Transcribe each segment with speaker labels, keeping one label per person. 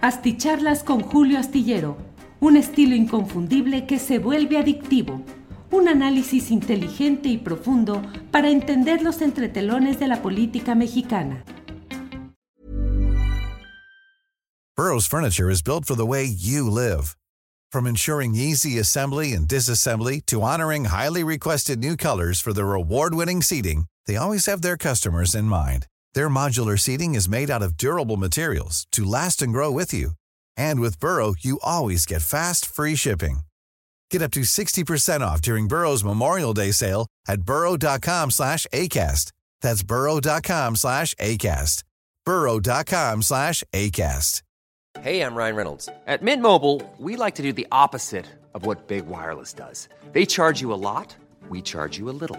Speaker 1: Asticharlas con Julio Astillero, un estilo inconfundible que se vuelve adictivo. Un análisis inteligente y profundo para entender los entretelones de la política mexicana.
Speaker 2: Burroughs Furniture is built for the way you live. From ensuring easy assembly and disassembly to honoring highly requested new colors for their award-winning seating, they always have their customers in mind. Their modular seating is made out of durable materials to last and grow with you. And with Burrow, you always get fast, free shipping. Get up to 60% off during Burrow's Memorial Day sale at burrow.com slash ACAST. That's burrow.com slash ACAST. burrow.com slash ACAST.
Speaker 3: Hey, I'm Ryan Reynolds. At Mint Mobile, we like to do the opposite of what Big Wireless does. They charge you a lot we charge you a little.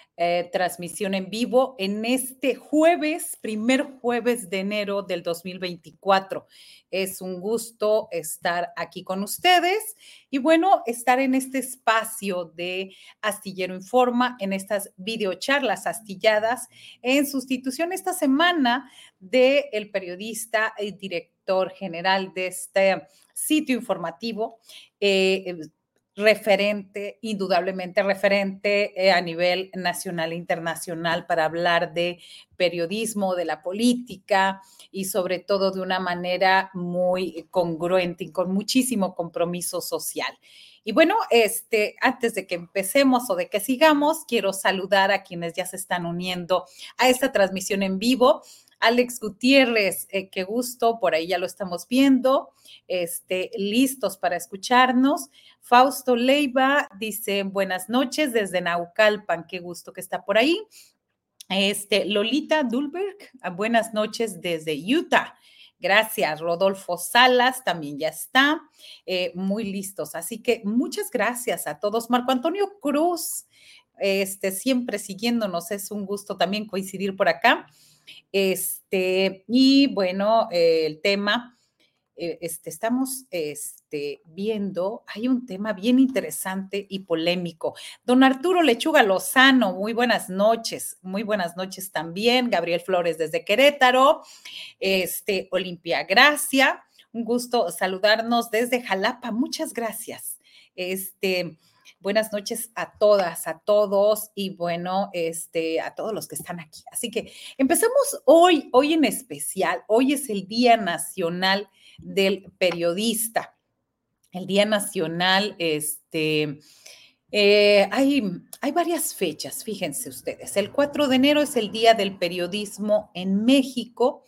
Speaker 4: Eh, transmisión en vivo en este jueves, primer jueves de enero del 2024. Es un gusto estar aquí con ustedes y bueno, estar en este espacio de Astillero Informa, en estas videocharlas astilladas en sustitución esta semana del el periodista y director general de este sitio informativo. Eh, referente, indudablemente referente eh, a nivel nacional e internacional para hablar de periodismo, de la política y sobre todo de una manera muy congruente y con muchísimo compromiso social. Y bueno, este, antes de que empecemos o de que sigamos, quiero saludar a quienes ya se están uniendo a esta transmisión en vivo. Alex Gutiérrez, eh, qué gusto, por ahí ya lo estamos viendo, este, listos para escucharnos. Fausto Leiva dice, buenas noches desde Naucalpan, qué gusto que está por ahí. Este, Lolita Dulberg, ah, buenas noches desde Utah. Gracias, Rodolfo Salas también ya está, eh, muy listos. Así que muchas gracias a todos. Marco Antonio Cruz, este, siempre siguiéndonos, es un gusto también coincidir por acá. Este, y bueno, eh, el tema, eh, este, estamos este, viendo, hay un tema bien interesante y polémico. Don Arturo Lechuga Lozano, muy buenas noches, muy buenas noches también. Gabriel Flores desde Querétaro, este, Olimpia Gracia, un gusto saludarnos desde Jalapa, muchas gracias. Este, Buenas noches a todas, a todos y bueno, este, a todos los que están aquí. Así que empezamos hoy, hoy en especial. Hoy es el Día Nacional del Periodista. El Día Nacional, este, eh, hay, hay varias fechas, fíjense ustedes. El 4 de enero es el Día del Periodismo en México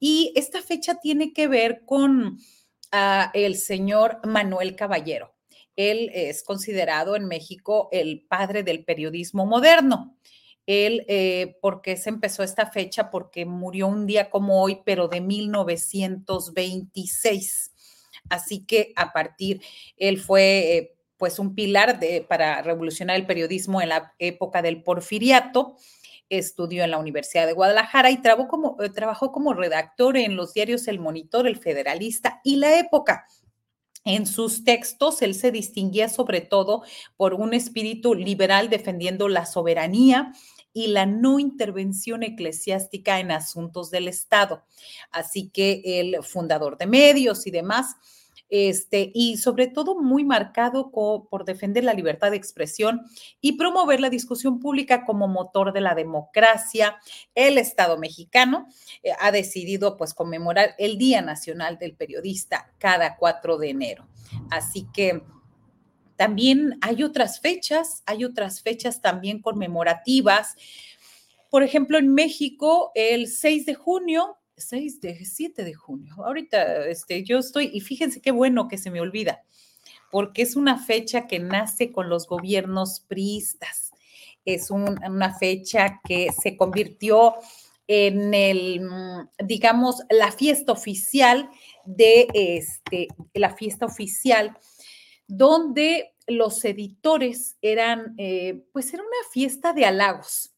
Speaker 4: y esta fecha tiene que ver con ah, el señor Manuel Caballero. Él es considerado en México el padre del periodismo moderno. Él, eh, ¿por qué se empezó esta fecha? Porque murió un día como hoy, pero de 1926. Así que a partir, él fue eh, pues un pilar de, para revolucionar el periodismo en la época del porfiriato. Estudió en la Universidad de Guadalajara y como, eh, trabajó como redactor en los diarios El Monitor, El Federalista y La Época. En sus textos, él se distinguía sobre todo por un espíritu liberal defendiendo la soberanía y la no intervención eclesiástica en asuntos del Estado. Así que el fundador de medios y demás, este, y sobre todo muy marcado por defender la libertad de expresión y promover la discusión pública como motor de la democracia. El Estado mexicano eh, ha decidido pues conmemorar el Día Nacional del Periodista cada 4 de enero. Así que también hay otras fechas, hay otras fechas también conmemorativas. Por ejemplo, en México, el 6 de junio 6 de 7 de junio. Ahorita este, yo estoy, y fíjense qué bueno que se me olvida, porque es una fecha que nace con los gobiernos priistas. Es una fecha que se convirtió en el, mm, digamos, la fiesta oficial de este, la fiesta oficial, donde los editores eran, eh, pues era una fiesta de halagos,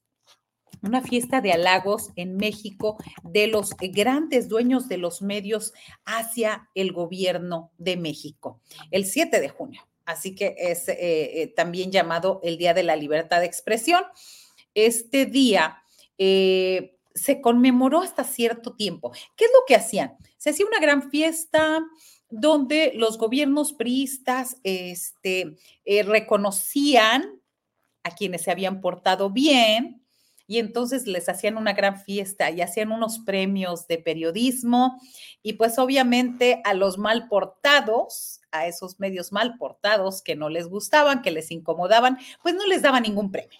Speaker 4: una fiesta de halagos en México de los grandes dueños de los medios hacia el gobierno de México, el 7 de junio. Así que es eh, eh, también llamado el Día de la Libertad de Expresión. Este día eh, se conmemoró hasta cierto tiempo. ¿Qué es lo que hacían? Se hacía una gran fiesta donde los gobiernos priistas este, reconocían a quienes se habían portado bien, y entonces les hacían una gran fiesta y hacían unos premios de periodismo y pues obviamente a los mal portados, a esos medios mal portados que no les gustaban, que les incomodaban, pues no les daban ningún premio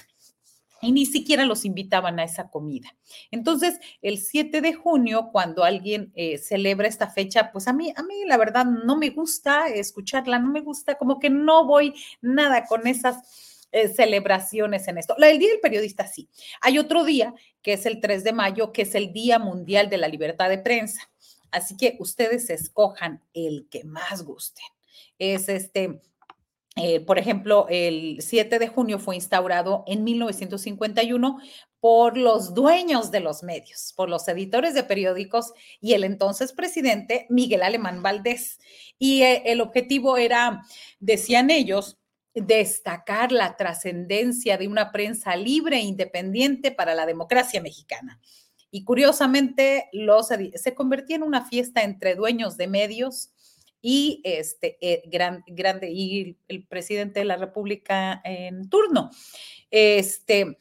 Speaker 4: y ni siquiera los invitaban a esa comida. Entonces, el 7 de junio, cuando alguien eh, celebra esta fecha, pues a mí, a mí la verdad no me gusta escucharla, no me gusta, como que no voy nada con esas eh, celebraciones en esto. El Día del Periodista sí. Hay otro día, que es el 3 de mayo, que es el Día Mundial de la Libertad de Prensa. Así que ustedes escojan el que más gusten. Es este, eh, por ejemplo, el 7 de junio fue instaurado en 1951 por los dueños de los medios, por los editores de periódicos y el entonces presidente Miguel Alemán Valdés. Y eh, el objetivo era, decían ellos, destacar la trascendencia de una prensa libre e independiente para la democracia mexicana. Y curiosamente, los, se convertía en una fiesta entre dueños de medios y este eh, grande y el presidente de la República en turno. Este,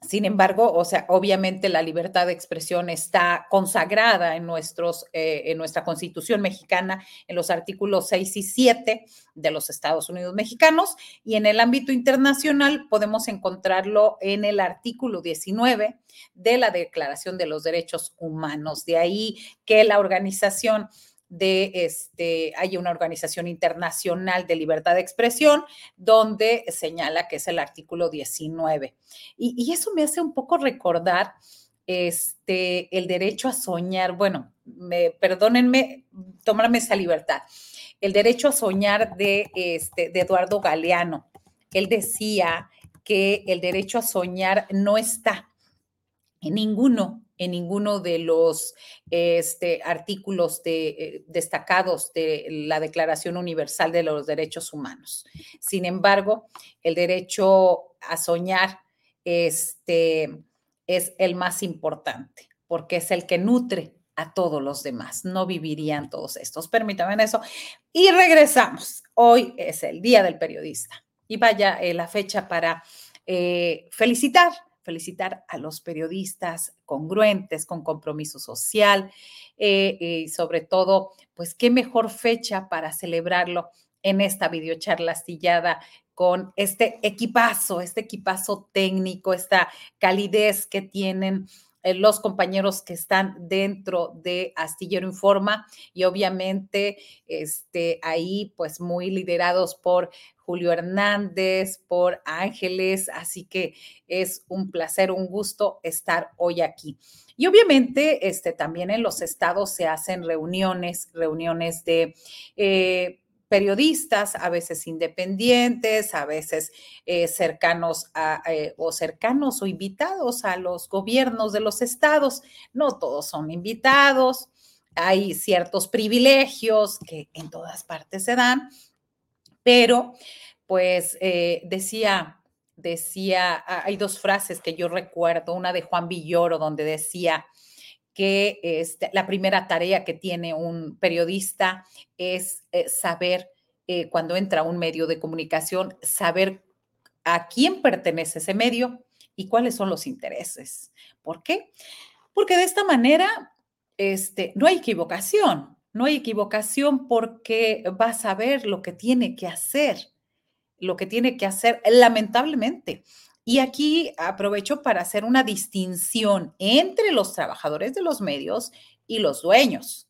Speaker 4: sin embargo, o sea, obviamente la libertad de expresión está consagrada en, nuestros, eh, en nuestra constitución mexicana, en los artículos 6 y 7 de los Estados Unidos mexicanos, y en el ámbito internacional podemos encontrarlo en el artículo 19 de la Declaración de los Derechos Humanos. De ahí que la organización de este, hay una organización internacional de libertad de expresión donde señala que es el artículo 19. Y, eso me hace un poco recordar este, el derecho a soñar, bueno, me, perdónenme, tomarme esa libertad, el derecho a soñar de, este, de Eduardo Galeano. Él decía que el derecho a soñar no está en ninguno en ninguno de los este, artículos eh, destacados de la Declaración Universal de los Derechos Humanos. Sin embargo, el derecho a soñar este, es el más importante porque es el que nutre a todos los demás. No vivirían todos estos. Permítanme eso. Y regresamos. Hoy es el Día del Periodista. Y vaya eh, la fecha para eh, felicitar felicitar a los periodistas congruentes, con compromiso social eh, y sobre todo, pues qué mejor fecha para celebrarlo en esta videocharla astillada con este equipazo, este equipazo técnico, esta calidez que tienen eh, los compañeros que están dentro de Astillero Informa y obviamente este, ahí pues muy liderados por Julio Hernández, por Ángeles, así que es un placer, un gusto estar hoy aquí. Y obviamente este, también en los estados se hacen reuniones, reuniones de... Eh, periodistas, a veces independientes, a veces eh, cercanos a, eh, o cercanos o invitados a los gobiernos de los estados. No todos son invitados, hay ciertos privilegios que en todas partes se dan, pero pues eh, decía, decía, hay dos frases que yo recuerdo, una de Juan Villoro donde decía, que este, la primera tarea que tiene un periodista es eh, saber, eh, cuando entra un medio de comunicación, saber a quién pertenece ese medio y cuáles son los intereses. ¿Por qué? Porque de esta manera este, no hay equivocación, no hay equivocación porque va a saber lo que tiene que hacer, lo que tiene que hacer, lamentablemente. Y aquí aprovecho para hacer una distinción entre los trabajadores de los medios y los dueños,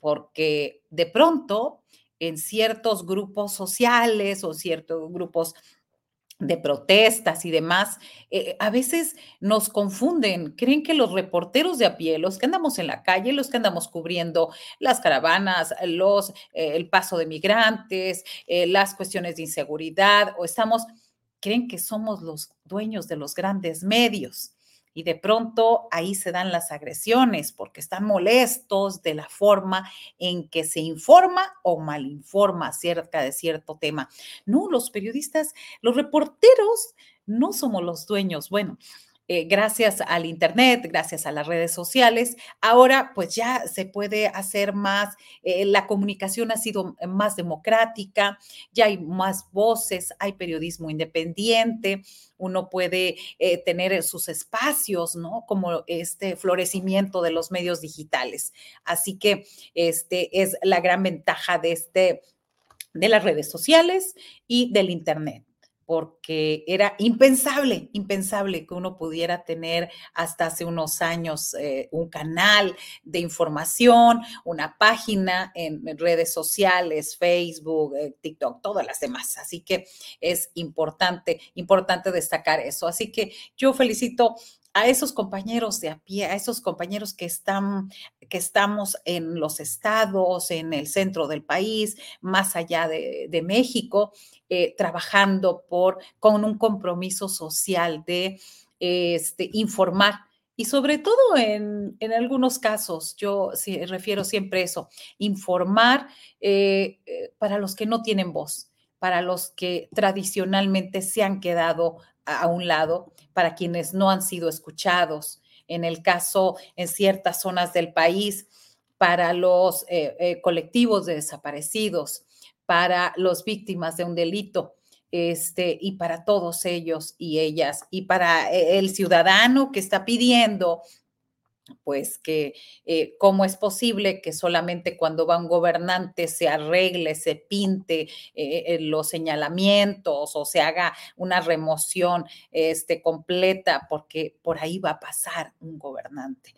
Speaker 4: porque de pronto en ciertos grupos sociales o ciertos grupos de protestas y demás, eh, a veces nos confunden, creen que los reporteros de a pie, los que andamos en la calle, los que andamos cubriendo las caravanas, los, eh, el paso de migrantes, eh, las cuestiones de inseguridad, o estamos, creen que somos los dueños de los grandes medios y de pronto ahí se dan las agresiones porque están molestos de la forma en que se informa o malinforma acerca de cierto tema. No, los periodistas, los reporteros no somos los dueños. Bueno, eh, gracias al Internet, gracias a las redes sociales, ahora pues ya se puede hacer más, eh, la comunicación ha sido más democrática, ya hay más voces, hay periodismo independiente, uno puede eh, tener sus espacios, ¿no? Como este florecimiento de los medios digitales. Así que este es la gran ventaja de este de las redes sociales y del Internet porque era impensable, impensable que uno pudiera tener hasta hace unos años eh, un canal de información, una página en, redes sociales, Facebook, eh, TikTok, todas las demás. Así que es importante, importante destacar eso. Así que yo felicito a esos compañeros de a pie, a esos compañeros que están, que estamos en los estados, en el centro del país, más allá de, México, eh, trabajando por, con un compromiso social de este, informar. Y sobre todo en, algunos casos, yo refiero siempre eso, informar eh, eh, para los que no tienen voz, para los que tradicionalmente se han quedado a un lado para quienes no han sido escuchados. En el caso, en ciertas zonas del país, para los eh, eh, colectivos de desaparecidos, para las víctimas de un delito, este, y para todos ellos y ellas, y para eh, el ciudadano que está pidiendo pues que eh, cómo es posible que solamente cuando va un gobernante se arregle, se pinte eh, eh, los señalamientos o se haga una remoción este, completa, porque por ahí va a pasar un gobernante.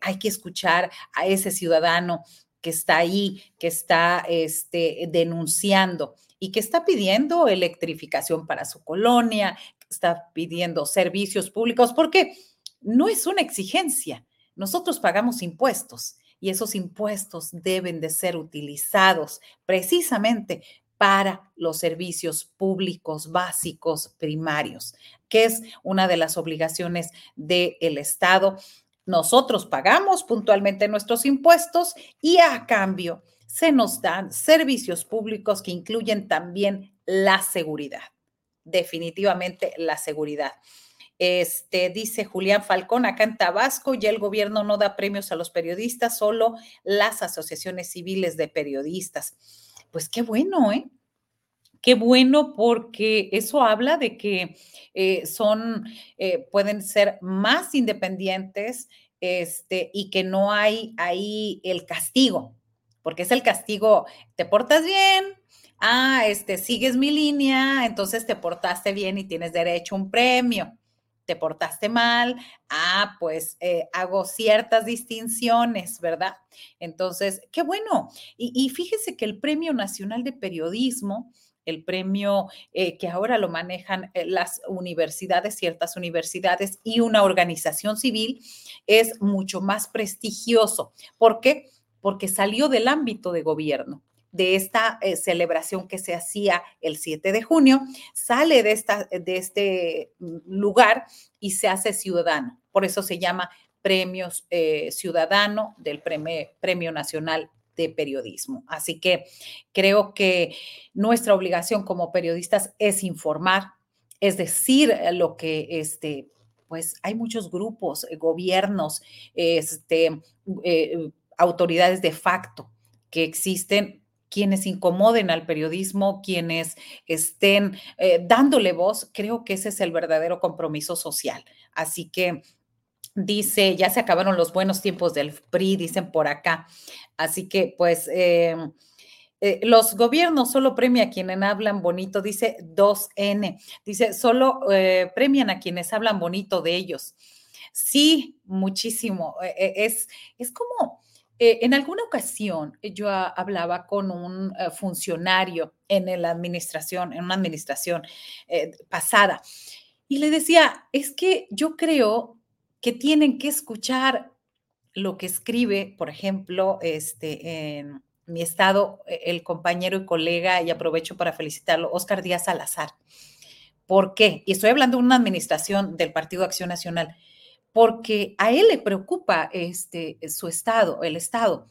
Speaker 4: hay que escuchar a ese ciudadano que está ahí, que está este, denunciando y que está pidiendo electrificación para su colonia, está pidiendo servicios públicos, porque no es una exigencia nosotros pagamos impuestos y esos impuestos deben de ser utilizados precisamente para los servicios públicos básicos primarios, que es una de las obligaciones del Estado. Nosotros pagamos puntualmente nuestros impuestos y a cambio se nos dan servicios públicos que incluyen también la seguridad, definitivamente la seguridad. Este, dice Julián Falcón, acá en Tabasco ya el gobierno no da premios a los periodistas, solo las asociaciones civiles de periodistas. Pues qué bueno, ¿eh? Qué bueno porque eso habla de que eh, son, eh, pueden ser más independientes este, y que no hay ahí el castigo, porque es el castigo, te portas bien, ah, este, sigues mi línea, entonces te portaste bien y tienes derecho a un premio te portaste mal, ah, pues eh, hago ciertas distinciones, ¿verdad? Entonces, qué bueno. Y, fíjese que el Premio Nacional de Periodismo, el premio eh, que ahora lo manejan eh, las universidades, ciertas universidades y una organización civil, es mucho más prestigioso. ¿Por qué? Porque salió del ámbito de gobierno de esta eh, celebración que se hacía el 7 de junio, sale de, esta, de este lugar y se hace ciudadano. Por eso se llama Premios eh, Ciudadano del Premio, Nacional de Periodismo. Así que creo que nuestra obligación como periodistas es informar, es decir lo que este, pues hay muchos grupos, gobiernos, este, eh, autoridades de facto que existen quienes incomoden al periodismo, quienes estén eh, dándole voz, creo que ese es el verdadero compromiso social. Así que dice, ya se acabaron los buenos tiempos del PRI, dicen por acá. Así que pues... Eh, eh, los gobiernos solo premian a quienes hablan bonito, dice 2N, dice, solo premian a quienes hablan bonito de ellos. Sí, muchísimo. es, es como, Eh, en alguna ocasión yo hablaba con un eh, funcionario en la administración, en una administración eh, pasada, y le decía, es que yo creo que tienen que escuchar lo que escribe, por ejemplo, este, en mi estado, el compañero y colega, y aprovecho para felicitarlo, Oscar Díaz Salazar. ¿Por qué? Y estoy hablando de una administración del Partido Acción Nacional porque a él le preocupa este, su estado, el estado.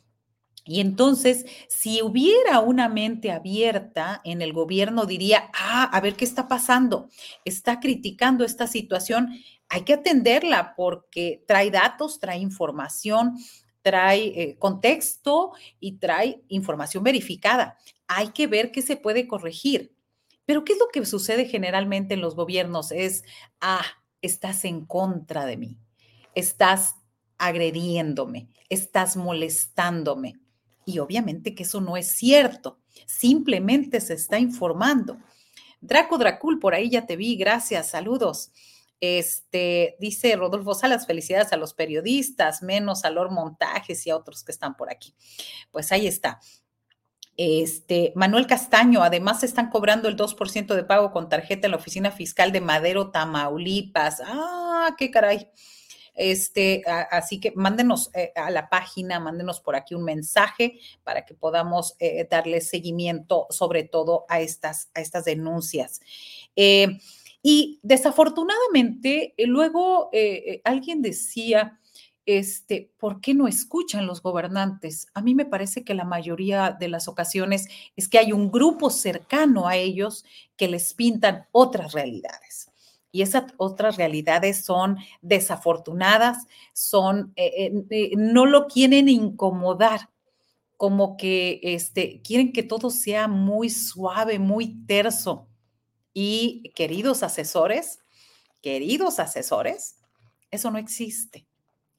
Speaker 4: Y entonces, si hubiera una mente abierta en el gobierno, diría, ah, a ver qué está pasando, está criticando esta situación, hay que atenderla porque trae datos, trae información, trae eh, contexto y trae información verificada. Hay que ver qué se puede corregir. Pero ¿qué es lo que sucede generalmente en los gobiernos? Es, ah, estás en contra de mí estás agrediéndome, estás molestándome. Y obviamente que eso no es cierto, simplemente se está informando. Draco Dracul, por ahí ya te vi, gracias, saludos. Este, dice Rodolfo Salas, felicidades a los periodistas, menos a Lor Montajes y a otros que están por aquí. Pues ahí está. Este, Manuel Castaño, además están cobrando el 2% de pago con tarjeta en la oficina fiscal de Madero, Tamaulipas. Ah, qué caray. Este, así que mándenos eh, a la página, mándenos por aquí un mensaje para que podamos eh, darle seguimiento sobre todo a estas, a estas denuncias. Eh, y desafortunadamente, luego alguien decía, este, ¿por qué no escuchan los gobernantes? A mí me parece que la mayoría de las ocasiones es que hay un grupo cercano a ellos que les pintan otras realidades y esas otras realidades son desafortunadas, son, eh, eh, no lo quieren incomodar, como que este, quieren que todo sea muy suave, muy terso. Y queridos asesores, queridos asesores, eso no existe.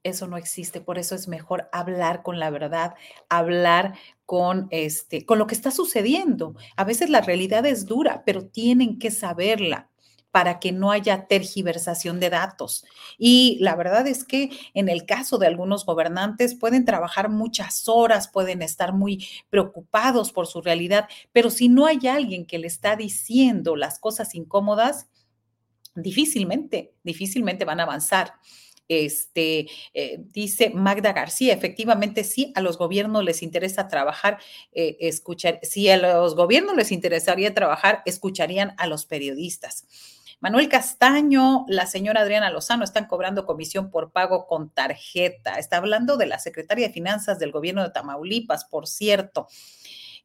Speaker 4: Eso no existe, por eso es mejor hablar con la verdad, hablar con este con lo que está sucediendo. A veces la realidad es dura, pero tienen que saberla para que no haya tergiversación de datos. Y la verdad es que en el caso de algunos gobernantes pueden trabajar muchas horas, pueden estar muy preocupados por su realidad, pero si no hay alguien que le está diciendo las cosas incómodas, difícilmente, difícilmente van a avanzar. Este, eh, dice Magda García, efectivamente sí, a los gobiernos les interesa trabajar, eh, escuchar, si a los gobiernos les interesaría trabajar, escucharían a los periodistas. Manuel Castaño, la señora Adriana Lozano están cobrando comisión por pago con tarjeta. Está hablando de la secretaria de Finanzas del gobierno de Tamaulipas, por cierto.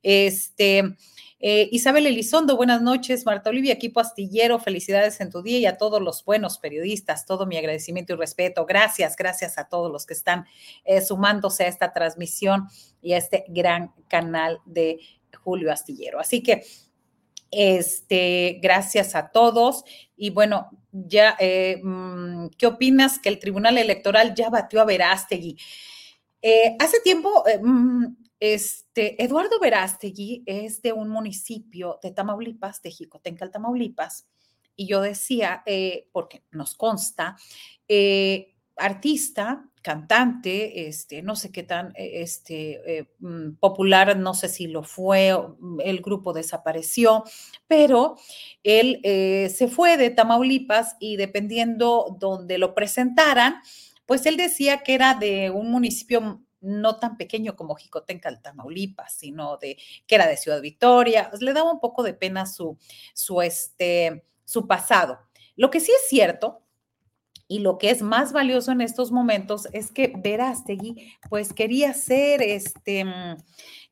Speaker 4: Este. Eh, Isabel Elizondo, buenas noches. Marta Olivia, equipo astillero, felicidades en tu día y a todos los buenos periodistas, todo mi agradecimiento y respeto. Gracias, gracias a todos los que están eh, sumándose a esta transmisión y a este gran canal de Julio Astillero. Así que este, gracias a todos. Y bueno, ya, eh, mm, ¿qué opinas que el Tribunal Electoral ya batió a Verástegui? Eh, hace tiempo, eh, mm, este, Eduardo Verástegui es de un municipio de Tamaulipas, de Jicotencal, Tamaulipas, y yo decía, porque nos consta, artista, cantante, este, no sé qué tan eh, este, eh, mm, popular, no sé si lo fue, mm, el grupo desapareció, pero él eh, se fue de Tamaulipas y dependiendo donde lo presentaran, pues él decía que era de un municipio no tan pequeño como Jicotenca, Tamaulipas, sino de que era de Ciudad Victoria. Le daba un poco de pena su, su, este, su pasado. Lo que sí es cierto y lo que es más valioso en estos momentos es que Verástegui, pues quería ser este, mm,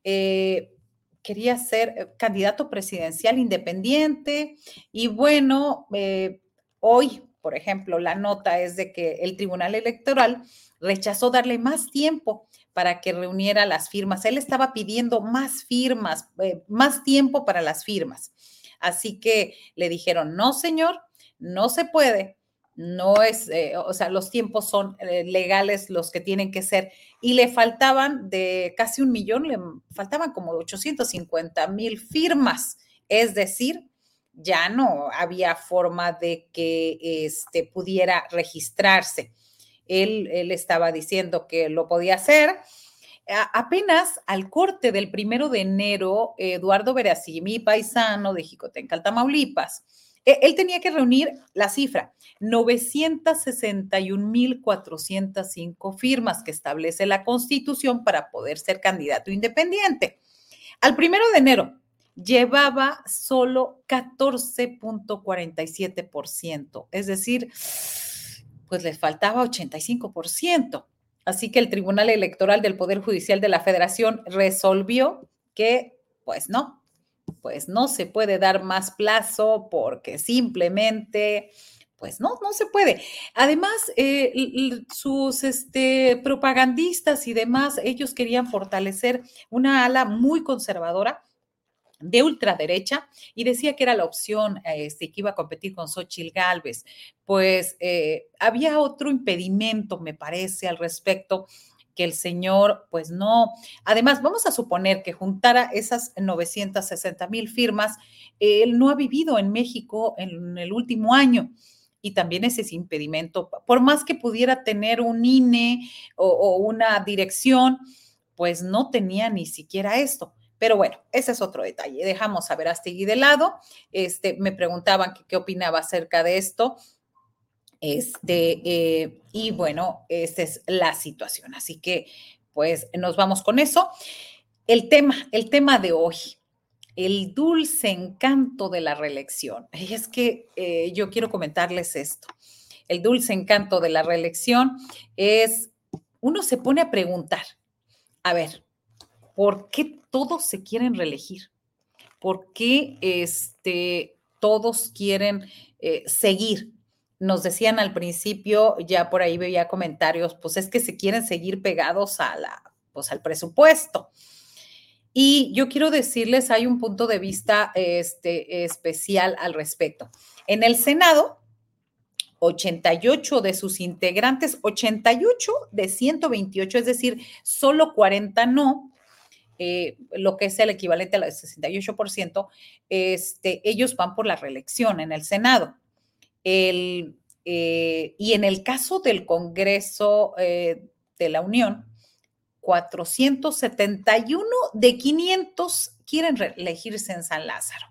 Speaker 4: eh, quería ser eh, candidato presidencial independiente y bueno, eh, hoy, por ejemplo, la nota es de que el Tribunal Electoral rechazó darle más tiempo para que reuniera las firmas. Él estaba pidiendo más firmas, más tiempo para las firmas. Así que le dijeron, no, señor, no se puede no es, eh, o sea, los tiempos son eh, legales los que tienen que ser. Y le faltaban de casi un millón, le faltaban como 850 mil firmas. Es decir, ya no había forma de que este, pudiera registrarse. Él, estaba diciendo que lo podía hacer. apenas al corte del primero de enero, Eduardo mi paisano de Jicotencal, Tamaulipas, él tenía que reunir la cifra, 961.405 firmas que establece la Constitución para poder ser candidato independiente. Al primero de enero llevaba solo 14.47%, es decir, pues le faltaba 85%. Así que el Tribunal Electoral del Poder Judicial de la Federación resolvió que, pues no, pues no se puede dar más plazo porque simplemente, pues no, no se puede. Además, eh, sus este, propagandistas y demás, ellos querían fortalecer una ala muy conservadora de ultraderecha y decía que era la opción este, que iba a competir con Xochitl Galvez. Pues eh, había otro impedimento, me parece, al respecto que el señor, pues no, además vamos a suponer que juntara esas 960 mil firmas, él no ha vivido en México en el último año y también ese es impedimento, por más que pudiera tener un INE o, una dirección, pues no tenía ni siquiera esto. Pero bueno, ese es otro detalle. Dejamos a Verástegui de lado. Este, me preguntaban qué opinaba acerca de esto. Este, eh, y bueno, esa es la situación. Así que, pues, nos vamos con eso. El tema, el tema de hoy, el dulce encanto de la reelección. Es que eh, yo quiero comentarles esto. El dulce encanto de la reelección es, uno se pone a preguntar, a ver, ¿por qué todos se quieren reelegir? ¿Por qué este, todos quieren eh, seguir? Nos decían al principio, ya por ahí veía comentarios, pues es que se quieren seguir pegados a la, pues al presupuesto. Y yo quiero decirles, hay un punto de vista este, especial al respecto. En el Senado, 88 de sus integrantes, 88 de 128, es decir, solo 40 no, eh, lo que es el equivalente al 68%, este, ellos van por la reelección en el Senado. El, eh, y en el caso del Congreso eh, de la Unión, 471 de 500 quieren reelegirse en San Lázaro.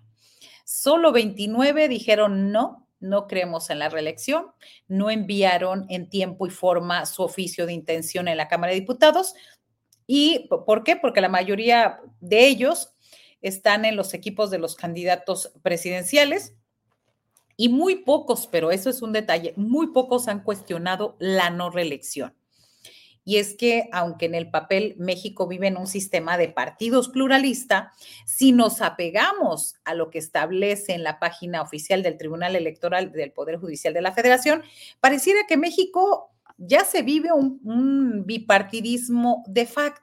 Speaker 4: Solo 29 dijeron no, no creemos en la reelección, no enviaron en tiempo y forma su oficio de intención en la Cámara de Diputados, ¿Y por qué? Porque la mayoría de ellos están en los equipos de los candidatos presidenciales y muy pocos, pero eso es un detalle, muy pocos han cuestionado la no reelección. Y es que, aunque en el papel México vive en un sistema de partidos pluralista, si nos apegamos a lo que establece en la página oficial del Tribunal Electoral del Poder Judicial de la Federación, pareciera que México ya se vive un, un bipartidismo de facto.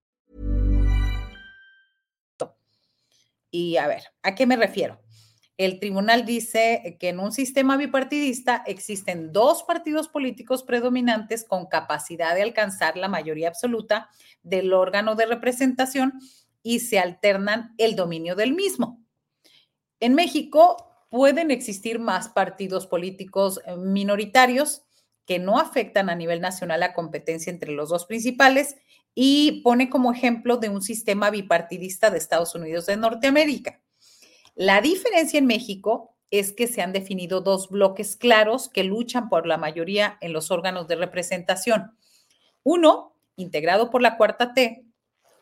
Speaker 4: Y a ver, ¿a qué me refiero? El tribunal dice que en un sistema bipartidista existen dos partidos políticos predominantes con capacidad de alcanzar la mayoría absoluta del órgano de representación y se alternan el dominio del mismo. En México, pueden existir más partidos políticos eh, minoritarios que no afectan a nivel nacional la competencia entre los dos principales y pone como ejemplo de un sistema bipartidista de Estados Unidos de Norteamérica. La diferencia en México es que se han definido dos bloques claros que luchan por la mayoría en los órganos de representación. Uno, integrado por la Cuarta T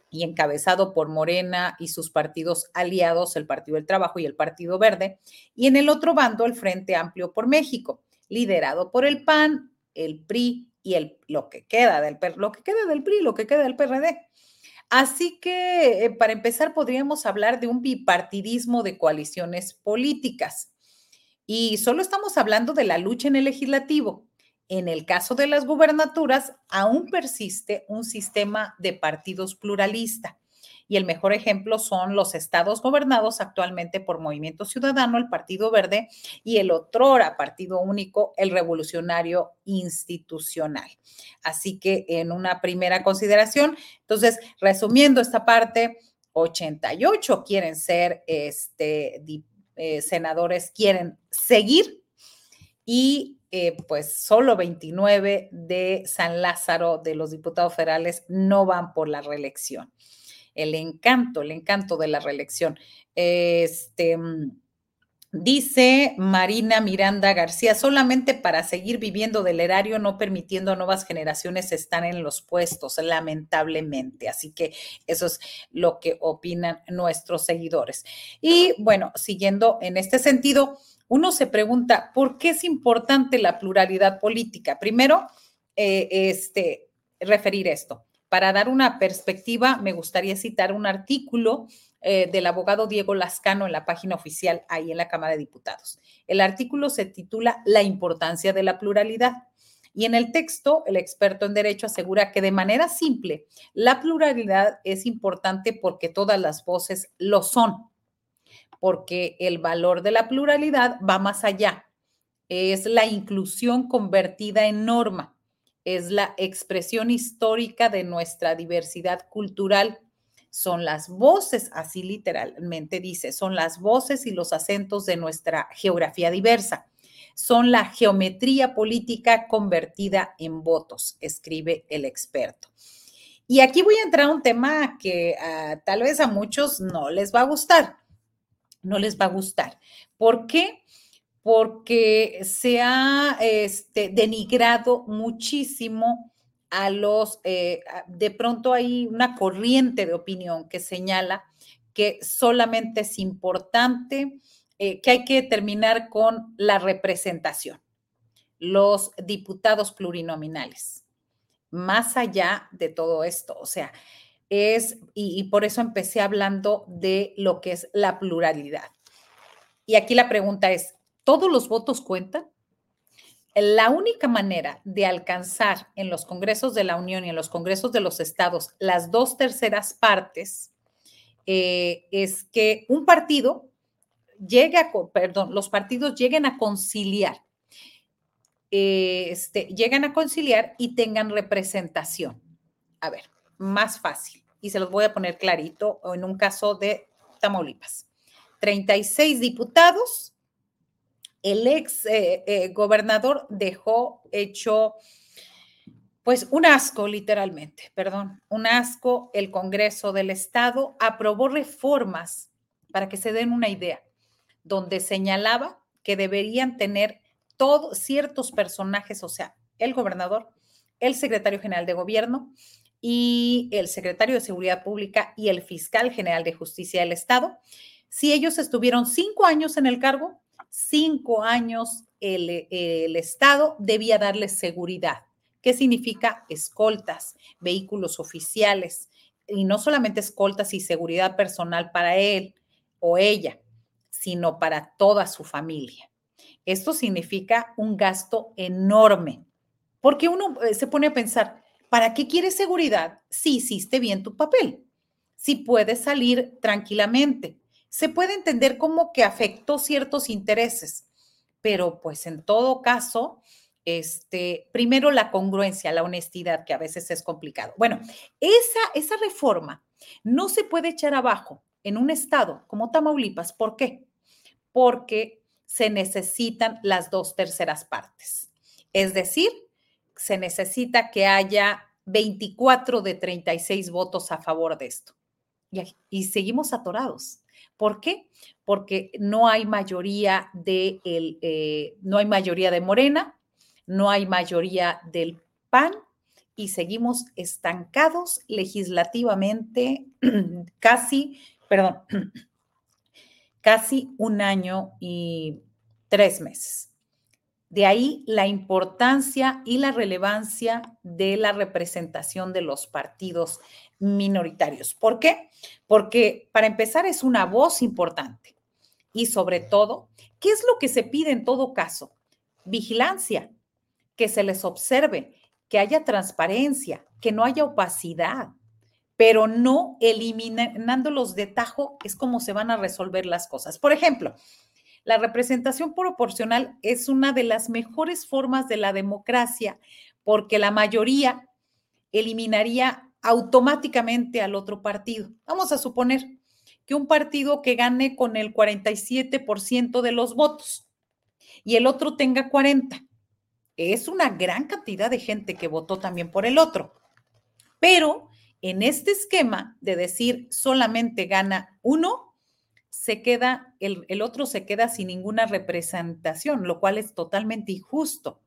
Speaker 4: y encabezado por Morena y sus partidos aliados, el Partido del Trabajo y el Partido Verde, y en el otro bando, el Frente Amplio por México, liderado por el PAN, el PRI y el, lo que queda del lo que queda del PRI, lo que queda del PRD. Así que, eh, para empezar, podríamos hablar de un bipartidismo de coaliciones políticas. Y solo estamos hablando de la lucha en el legislativo. En el caso de las gubernaturas, aún persiste un sistema de partidos pluralista. Y el mejor ejemplo son los estados gobernados actualmente por Movimiento Ciudadano, el Partido Verde, y el otrora Partido Único, el Revolucionario Institucional. Así que en una primera consideración, entonces, resumiendo esta parte, 88 quieren ser este, eh, senadores, quieren seguir y eh, pues solo 29 de San Lázaro de los diputados federales no van por la reelección el encanto, el encanto de la reelección. Este, mm, dice Marina Miranda García, solamente para seguir viviendo del erario, no permitiendo a nuevas generaciones estar en los puestos, lamentablemente. Así que eso es lo que opinan nuestros seguidores. Y bueno, siguiendo en este sentido, uno se pregunta, ¿por qué es importante la pluralidad política? Primero, eh, este, referir esto. Para dar una perspectiva, me gustaría citar un artículo eh, del abogado Diego Lascano en la página oficial ahí en la Cámara de Diputados. El artículo se titula La importancia de la pluralidad. Y en el texto, el experto en derecho asegura que de manera simple, la pluralidad es importante porque todas las voces lo son, porque el valor de la pluralidad va más allá. Es la inclusión convertida en norma es la expresión histórica de nuestra diversidad cultural. Son las voces, así literalmente dice, son las voces y los acentos de nuestra geografía diversa. Son la geometría política convertida en votos, escribe el experto. Y aquí voy a entrar a un tema que ah, tal vez a muchos no les va a gustar. No les va a gustar. ¿Por qué? Porque se ha este, denigrado muchísimo a los, eh, de pronto hay una corriente de opinión que señala que solamente es importante, eh, que hay que terminar con la representación, los diputados plurinominales. Más allá de todo esto, o sea, es, y por eso empecé hablando de lo que es la pluralidad. Y aquí la pregunta es, todos los votos cuentan. La única manera de alcanzar en los congresos de la Unión y en los congresos de los estados las dos terceras partes eh, es que un partido llegue a, perdón, los partidos lleguen a conciliar, eh, este, llegan a conciliar y tengan representación. A ver, más fácil. Y se los voy a poner clarito en un caso de Tamaulipas. 36 diputados el ex eh, eh, gobernador dejó hecho, pues, un asco, literalmente, perdón, un asco. El Congreso del Estado aprobó reformas, para que se den una idea, donde señalaba que deberían tener todos ciertos personajes, o sea, el gobernador, el secretario general de gobierno y el secretario de Seguridad Pública y el fiscal general de justicia del Estado. Si ellos estuvieron cinco años en el cargo, cinco años el, Estado debía darles seguridad. ¿Qué significa escoltas, vehículos oficiales? Y no solamente escoltas y seguridad personal para él o ella, sino para toda su familia. Esto significa un gasto enorme, porque uno eh, se pone a pensar, ¿para qué quieres seguridad si hiciste bien tu papel? Si puedes salir tranquilamente se puede entender como que afectó ciertos intereses, pero pues en todo caso, este, primero la congruencia, la honestidad, que a veces es complicado. Bueno, esa, esa reforma no se puede echar abajo en un estado como Tamaulipas. ¿Por qué? Porque se necesitan las dos terceras partes. Es decir, se necesita que haya 24 de 36 votos a favor de esto. Y, y seguimos atorados. ¿Por qué? Porque no hay mayoría de eh, no hay mayoría de Morena, no hay mayoría del PAN y seguimos estancados legislativamente casi, perdón, casi un año y tres meses. De ahí la importancia y la relevancia de la representación de los partidos minoritarios. ¿Por qué? Porque para empezar es una voz importante y sobre todo, ¿qué es lo que se pide en todo caso? Vigilancia, que se les observe, que haya transparencia, que no haya opacidad, pero no eliminándolos de tajo es como se van a resolver las cosas. Por ejemplo, la representación proporcional es una de las mejores formas de la democracia porque la mayoría eliminaría automáticamente al otro partido. Vamos a suponer que un partido que gane con el 47% de los votos y el otro tenga 40. Es una gran cantidad de gente que votó también por el otro. Pero en este esquema de decir solamente gana uno, se queda, el, el, otro se queda sin ninguna representación, lo cual es totalmente injusto,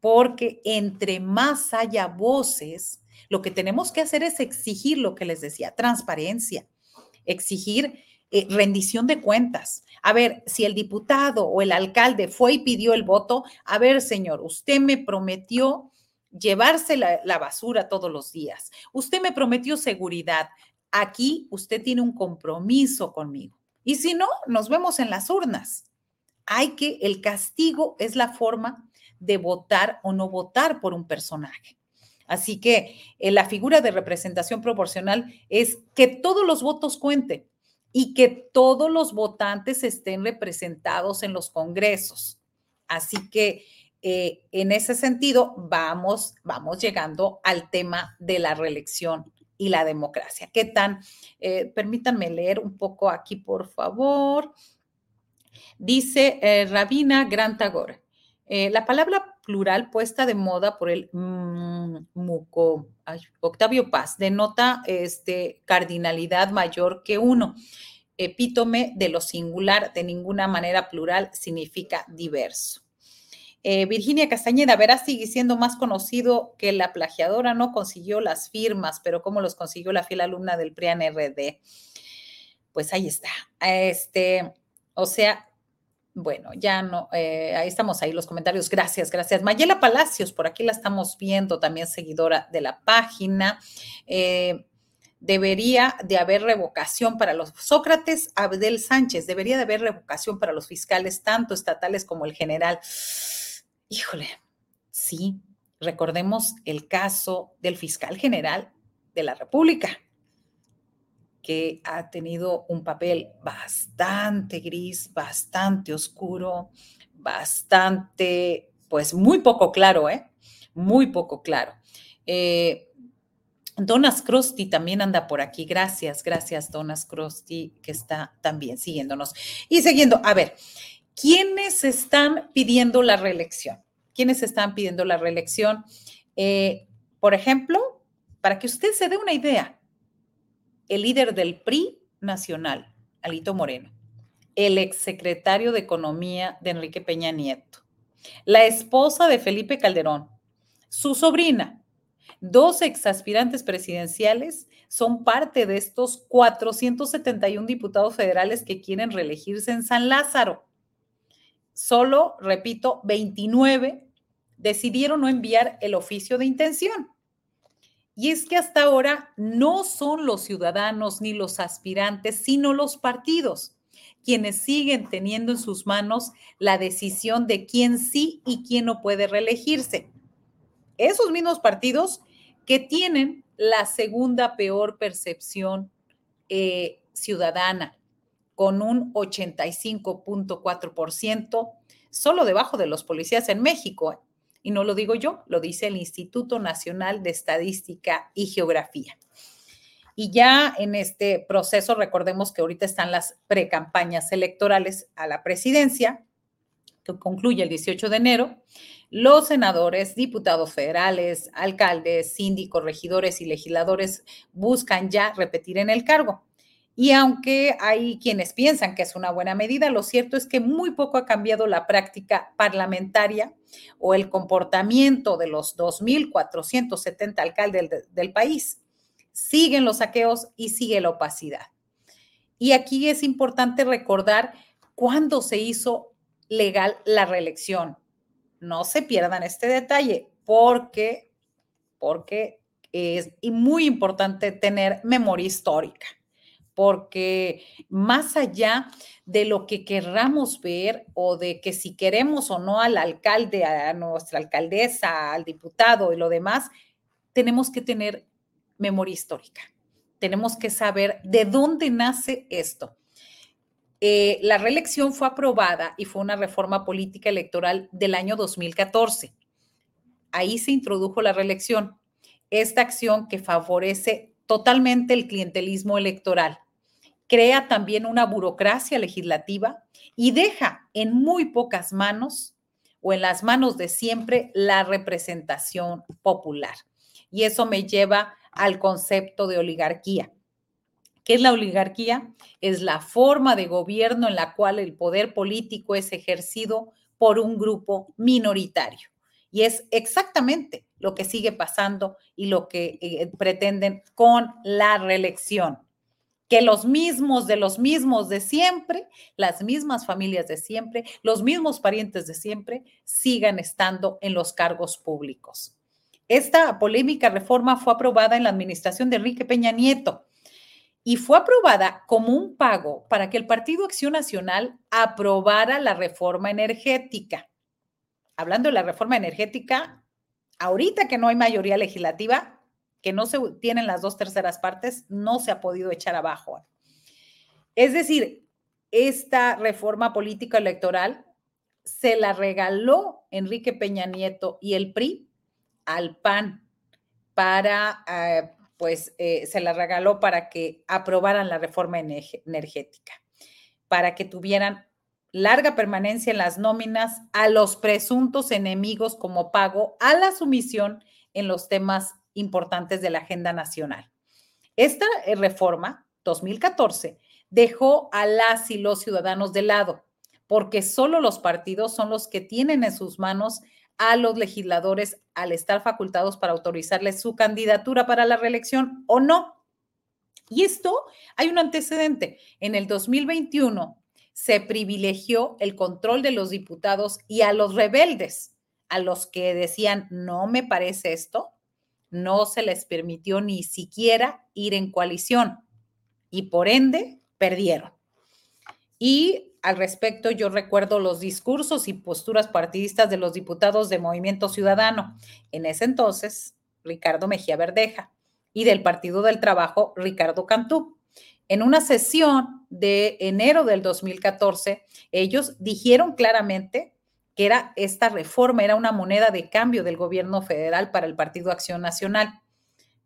Speaker 4: porque entre más haya voces, lo que tenemos que hacer es exigir lo que les decía, transparencia, exigir eh, rendición de cuentas. A ver, si el diputado o el alcalde fue y pidió el voto, a ver, señor, usted me prometió llevarse la, la basura todos los días, usted me prometió seguridad, aquí usted tiene un compromiso conmigo. Y si no, nos vemos en las urnas. Hay que, el castigo es la forma de votar o no votar por un personaje. Así que eh, la figura de representación proporcional es que todos los votos cuenten y que todos los votantes estén representados en los congresos. Así que eh, en ese sentido vamos, vamos llegando al tema de la reelección y la democracia. ¿Qué tan? Eh, permítanme leer un poco aquí, por favor. Dice Rabina Grantagor, eh, la palabra plural puesta de moda por el mm, muco, Octavio Paz denota este, cardinalidad mayor que uno. Epítome de lo singular, de ninguna manera plural significa diverso. Eh, Virginia Castañeda, verás, sigue siendo más conocido que la plagiadora, no consiguió las firmas, pero ¿cómo los consiguió la fiel alumna del PRIAN RD? Pues ahí está. Este, o sea, bueno, ya no, eh, ahí estamos ahí los comentarios. Gracias, gracias. Mayela Palacios, por aquí la estamos viendo, también seguidora de la página. Eh, debería de haber revocación para los Sócrates Abdel Sánchez, debería de haber revocación para los fiscales, tanto estatales como el general. Híjole, sí, recordemos el caso del fiscal general de la República, que ha tenido un papel bastante gris, bastante oscuro, bastante, pues muy poco claro, ¿eh? Muy poco claro. Eh, Donas Crosti también anda por aquí. Gracias, gracias, Donas Crosti, que está también siguiéndonos. Y siguiendo, a ver, ¿Quiénes están pidiendo la reelección? ¿Quiénes están pidiendo la reelección? Eh, por ejemplo, para que usted se dé una idea, el líder del PRI nacional, Alito Moreno, el exsecretario de Economía de Enrique Peña Nieto, la esposa de Felipe Calderón, su sobrina, dos exaspirantes presidenciales son parte de estos 471 diputados federales que quieren reelegirse en San Lázaro solo, repito, 29 decidieron no enviar el oficio de intención. Y es que hasta ahora no son los ciudadanos ni los aspirantes, sino los partidos quienes siguen teniendo en sus manos la decisión de quién sí y quién no puede reelegirse. Esos mismos partidos que tienen la segunda peor percepción eh, ciudadana, con un 85.4%, solo debajo de los policías en México. Y no lo digo yo, lo dice el Instituto Nacional de Estadística y Geografía. Y ya en este proceso, recordemos que ahorita están las precampañas electorales a la presidencia, que concluye el 18 de enero. Los senadores, diputados federales, alcaldes, síndicos, regidores y legisladores buscan ya repetir en el cargo Y aunque hay quienes piensan que es una buena medida, lo cierto es que muy poco ha cambiado la práctica parlamentaria o el comportamiento de los 2.470 alcaldes del, país. Siguen los saqueos y sigue la opacidad. Y aquí es importante recordar cuándo se hizo legal la reelección. No se pierdan este detalle porque, porque es muy importante tener memoria histórica porque más allá de lo que querramos ver o de que si queremos o no al alcalde, a nuestra alcaldesa, al diputado y lo demás, tenemos que tener memoria histórica. Tenemos que saber de dónde nace esto. Eh, la reelección fue aprobada y fue una reforma política electoral del año 2014. Ahí se introdujo la reelección, esta acción que favorece totalmente el clientelismo electoral crea también una burocracia legislativa y deja en muy pocas manos o en las manos de siempre la representación popular. Y eso me lleva al concepto de oligarquía. ¿Qué es la oligarquía? Es la forma de gobierno en la cual el poder político es ejercido por un grupo minoritario. Y es exactamente lo que sigue pasando y lo que eh, pretenden con la reelección que los mismos de los mismos de siempre, las mismas familias de siempre, los mismos parientes de siempre, sigan estando en los cargos públicos. Esta polémica reforma fue aprobada en la administración de Enrique Peña Nieto y fue aprobada como un pago para que el Partido Acción Nacional aprobara la reforma energética. Hablando de la reforma energética, ahorita que no hay mayoría legislativa, que no se tienen las dos terceras partes, no se ha podido echar abajo. Es decir, esta reforma política electoral se la regaló Enrique Peña Nieto y el PRI al PAN para, eh, pues, eh, se la regaló para que aprobaran la reforma energética, para que tuvieran larga permanencia en las nóminas a los presuntos enemigos como pago a la sumisión en los temas importantes de la agenda nacional. Esta eh, reforma, 2014, dejó a las y los ciudadanos de lado, porque solo los partidos son los que tienen en sus manos a los legisladores al estar facultados para autorizarles su candidatura para la reelección o no. Y esto hay un antecedente. En el 2021 se privilegió el control de los diputados y a los rebeldes, a los que decían, no me parece esto, no se les permitió ni siquiera ir en coalición y por ende perdieron. Y al respecto, yo recuerdo los discursos y posturas partidistas de los diputados de Movimiento Ciudadano, en ese entonces, Ricardo Mejía Verdeja, y del Partido del Trabajo, Ricardo Cantú. En una sesión de enero del 2014, ellos dijeron claramente que era esta reforma, era una moneda de cambio del gobierno federal para el Partido Acción Nacional.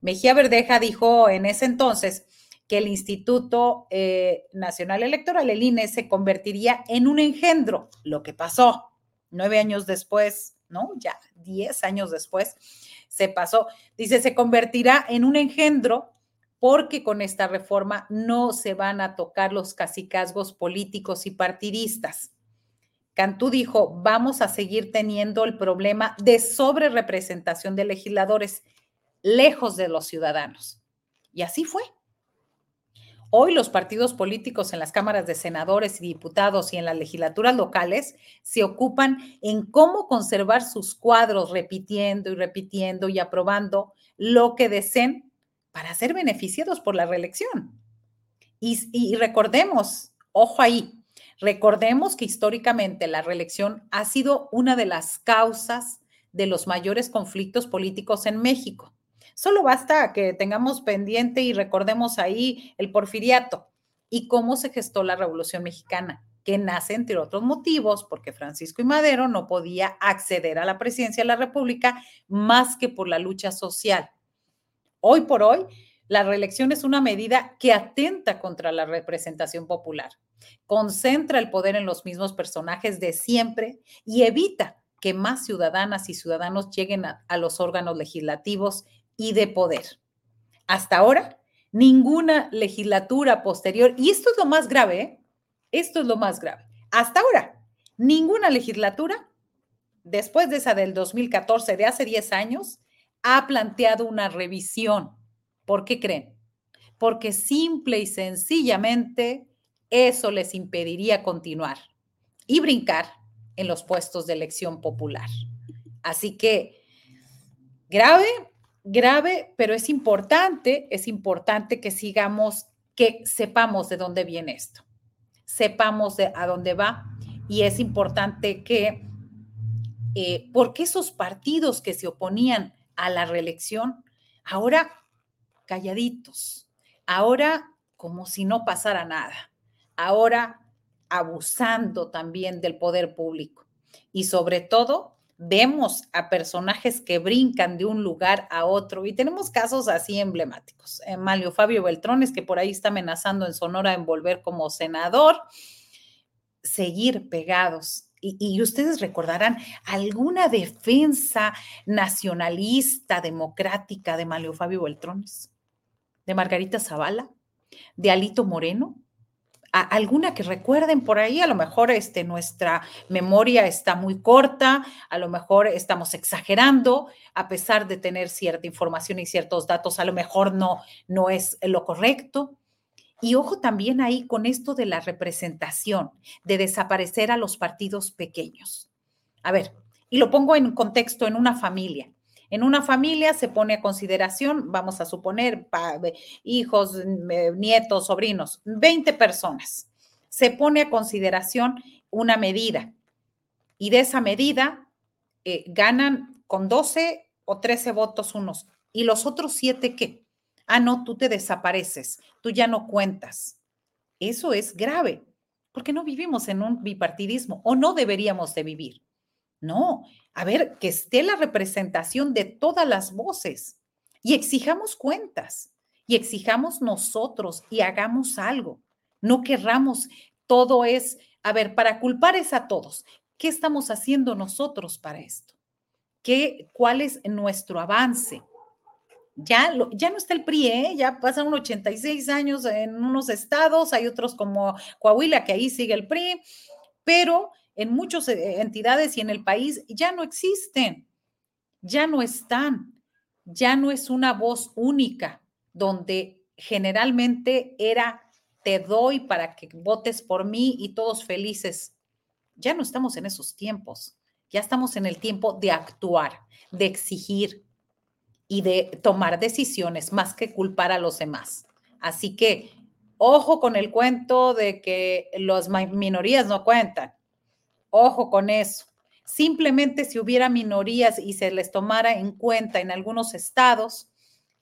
Speaker 4: Mejía Verdeja dijo en ese entonces que el Instituto eh, Nacional Electoral, el INE, se convertiría en un engendro, lo que pasó nueve años después, ¿no? Ya diez años después se pasó. Dice, se convertirá en un engendro porque con esta reforma no se van a tocar los cacicazgos políticos y partidistas. Cantú dijo, vamos a seguir teniendo el problema de sobrerepresentación de legisladores lejos de los ciudadanos. Y así fue. Hoy los partidos políticos en las cámaras de senadores y diputados y en las legislaturas locales se ocupan en cómo conservar sus cuadros repitiendo y repitiendo y aprobando lo que deseen para ser beneficiados por la reelección. Y, y recordemos, ojo ahí, Recordemos que históricamente la reelección ha sido una de las causas de los mayores conflictos políticos en México. Solo basta que tengamos pendiente y recordemos ahí el porfiriato y cómo se gestó la Revolución Mexicana, que nace, entre otros motivos, porque Francisco y Madero no podía acceder a la presidencia de la República más que por la lucha social. Hoy por hoy, la reelección es una medida que atenta contra la representación popular concentra el poder en los mismos personajes de siempre y evita que más ciudadanas y ciudadanos lleguen a, los órganos legislativos y de poder. Hasta ahora, ninguna legislatura posterior, y esto es lo más grave, ¿eh? esto es lo más grave. Hasta ahora, ninguna legislatura, después de esa del 2014, de hace 10 años, ha planteado una revisión. ¿Por qué creen? Porque simple y sencillamente eso les impediría continuar y brincar en los puestos de elección popular. Así que grave, grave, pero es importante, es importante que sigamos, que sepamos de dónde viene esto, sepamos de a dónde va y es importante que, eh, porque esos partidos que se oponían a la reelección, ahora calladitos, ahora como si no pasara nada, ahora abusando también del poder público. Y sobre todo vemos a personajes que brincan de un lugar a otro. Y tenemos casos así emblemáticos. Malio Fabio Beltrones, que por ahí está amenazando en Sonora en volver como senador, seguir pegados. Y, y ustedes recordarán alguna defensa nacionalista, democrática de Malio Fabio Beltrones, de Margarita Zavala, de Alito Moreno alguna que recuerden por ahí, a lo mejor este, nuestra memoria está muy corta, a lo mejor estamos exagerando, a pesar de tener cierta información y ciertos datos, a lo mejor no, no es lo correcto. Y ojo también ahí con esto de la representación, de desaparecer a los partidos pequeños. A ver, y lo pongo en contexto en una familia. En una familia se pone a consideración, vamos a suponer, hijos, nietos, sobrinos, 20 personas. Se pone a consideración una medida y de esa medida eh, ganan con 12 o 13 votos unos. ¿Y los otros siete qué? Ah, no, tú te desapareces, tú ya no cuentas. Eso es grave, porque no vivimos en un bipartidismo o no deberíamos de vivir. No, a ver, que esté la representación de todas las voces y exijamos cuentas y exijamos nosotros y hagamos algo. No querramos, todo es, a ver, para culpar es a todos. ¿Qué estamos haciendo nosotros para esto? ¿Qué, ¿Cuál es nuestro avance? Ya, ya no está el PRI, ¿eh? ya pasan 86 años en unos estados, hay otros como Coahuila, que ahí sigue el PRI, pero en muchas eh, entidades y en el país ya no existen, ya no están, ya no es una voz única donde generalmente era te doy para que votes por mí y todos felices. Ya no estamos en esos tiempos, ya estamos en el tiempo de actuar, de exigir y de tomar decisiones más que culpar a los demás. Así que ojo con el cuento de que las minorías no cuentan. Ojo con eso. Simplemente si hubiera minorías y se les tomara en cuenta en algunos estados,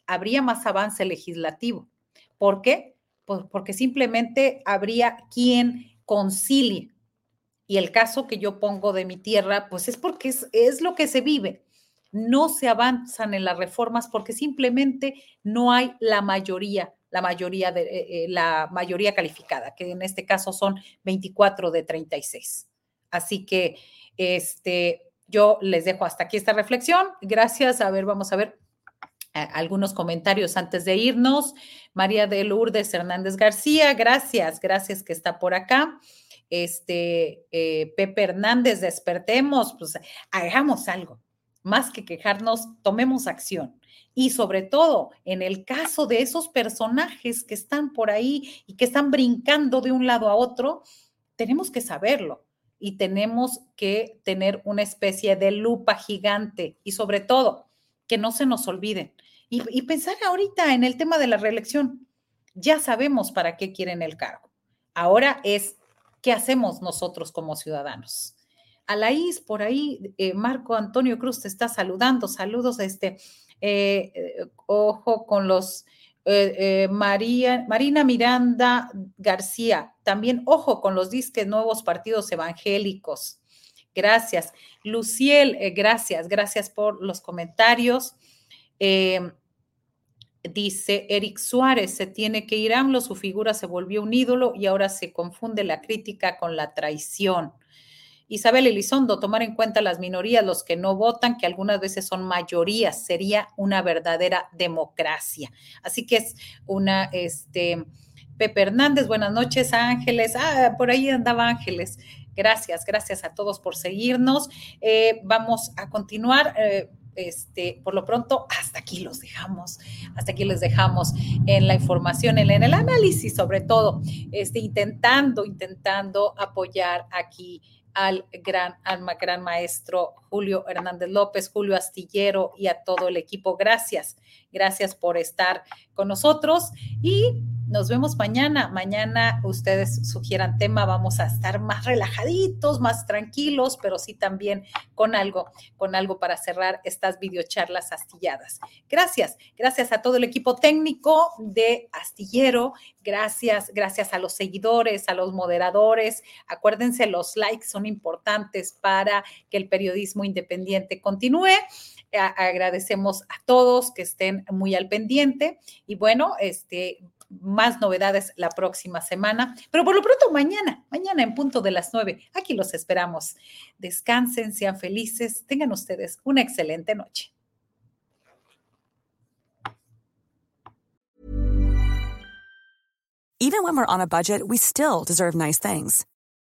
Speaker 4: habría más avance legislativo. ¿Por qué? Porque simplemente habría quien concilie. Y el caso que yo pongo de mi tierra, pues es porque es, lo que se vive. No se avanzan en las reformas porque simplemente no hay la mayoría, la mayoría de eh, eh, la mayoría calificada, que en este caso son 24 de 36. Así que este, yo les dejo hasta aquí esta reflexión. Gracias. A ver, vamos a ver algunos comentarios antes de irnos. María de Lourdes Hernández García, gracias, gracias que está por acá. Este, eh, Pepe Hernández, despertemos, pues hagamos algo. Más que quejarnos, tomemos acción. Y sobre todo, en el caso de esos personajes que están por ahí y que están brincando de un lado a otro, tenemos que saberlo y tenemos que tener una especie de lupa gigante y sobre todo que no se nos olviden. Y, pensar ahorita en el tema de la reelección. Ya sabemos para qué quieren el cargo. Ahora es qué hacemos nosotros como ciudadanos. Alaís, por ahí, eh, Marco Antonio Cruz te está saludando. Saludos, este, eh, eh, ojo con los eh, eh, María, Marina Miranda García, también ojo con los disques nuevos partidos evangélicos. Gracias. Luciel, eh, gracias, gracias por los comentarios. dice Eric Suárez, se tiene que ir AMLO, su figura se volvió un ídolo y ahora se confunde la crítica con la traición. Isabel Elizondo, tomar en cuenta las minorías, los que no votan, que algunas veces son mayorías, sería una verdadera democracia. Así que es una, este, Pepe Hernández, buenas noches, Ángeles, ah, por ahí andaba Ángeles. Gracias, gracias a todos por seguirnos. Eh, vamos a continuar. Eh, este, por lo pronto, hasta aquí los dejamos, hasta aquí les dejamos en la información, en, el análisis sobre todo, este, intentando, intentando apoyar aquí al gran, al gran maestro Julio Hernández López, Julio Astillero y a todo el equipo. Gracias, gracias por estar con nosotros y nos vemos mañana. Mañana ustedes sugieran tema, vamos a estar más relajaditos, más tranquilos, pero sí también con algo, con algo para cerrar estas videocharlas astilladas. Gracias, gracias a todo el equipo técnico de Astillero, gracias, gracias a los seguidores, a los moderadores. Acuérdense, los likes son importantes para que el periodismo independiente continúe agradecemos a todos que estén muy al pendiente y bueno, este más novedades la próxima semana, pero por lo pronto mañana, mañana en punto de las nueve, aquí los esperamos. Descansen, sean felices, tengan ustedes una excelente noche.
Speaker 5: Even when we're on a budget, we still deserve nice things.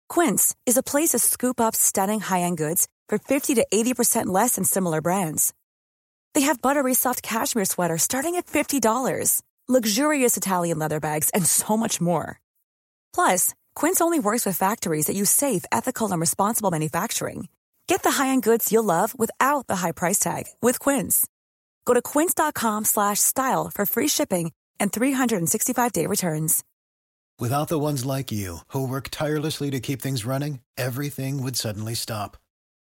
Speaker 5: Quince is a place to scoop up stunning high-end goods for 50 to 80% less than similar brands. They have buttery soft cashmere sweaters starting at $50 luxurious Italian leather bags, and so much more. Plus, Quince only works with factories that use safe, ethical, and responsible manufacturing. Get the high-end goods you'll love without the high price tag with Quince. Go to quince.com/style for free shipping and 365-day returns.
Speaker 6: Without the ones like you who work tirelessly to keep things running, everything would suddenly stop.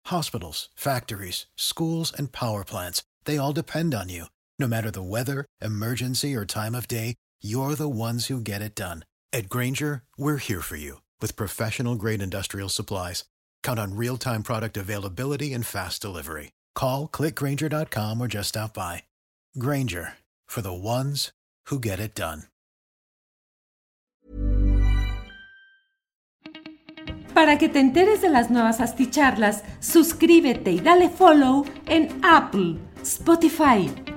Speaker 6: Hospitals, factories, schools, and power plants—they all depend on you. No matter the weather, emergency, or time of day, you're the ones who get it done. At Granger, we're here for you with professional grade industrial supplies. Count on real time product availability and fast delivery. Call clickgranger.com or just stop by. Granger for the ones who get it done.
Speaker 1: Para que te enteres de las nuevas asticharlas, suscríbete y dale follow en Apple, Spotify.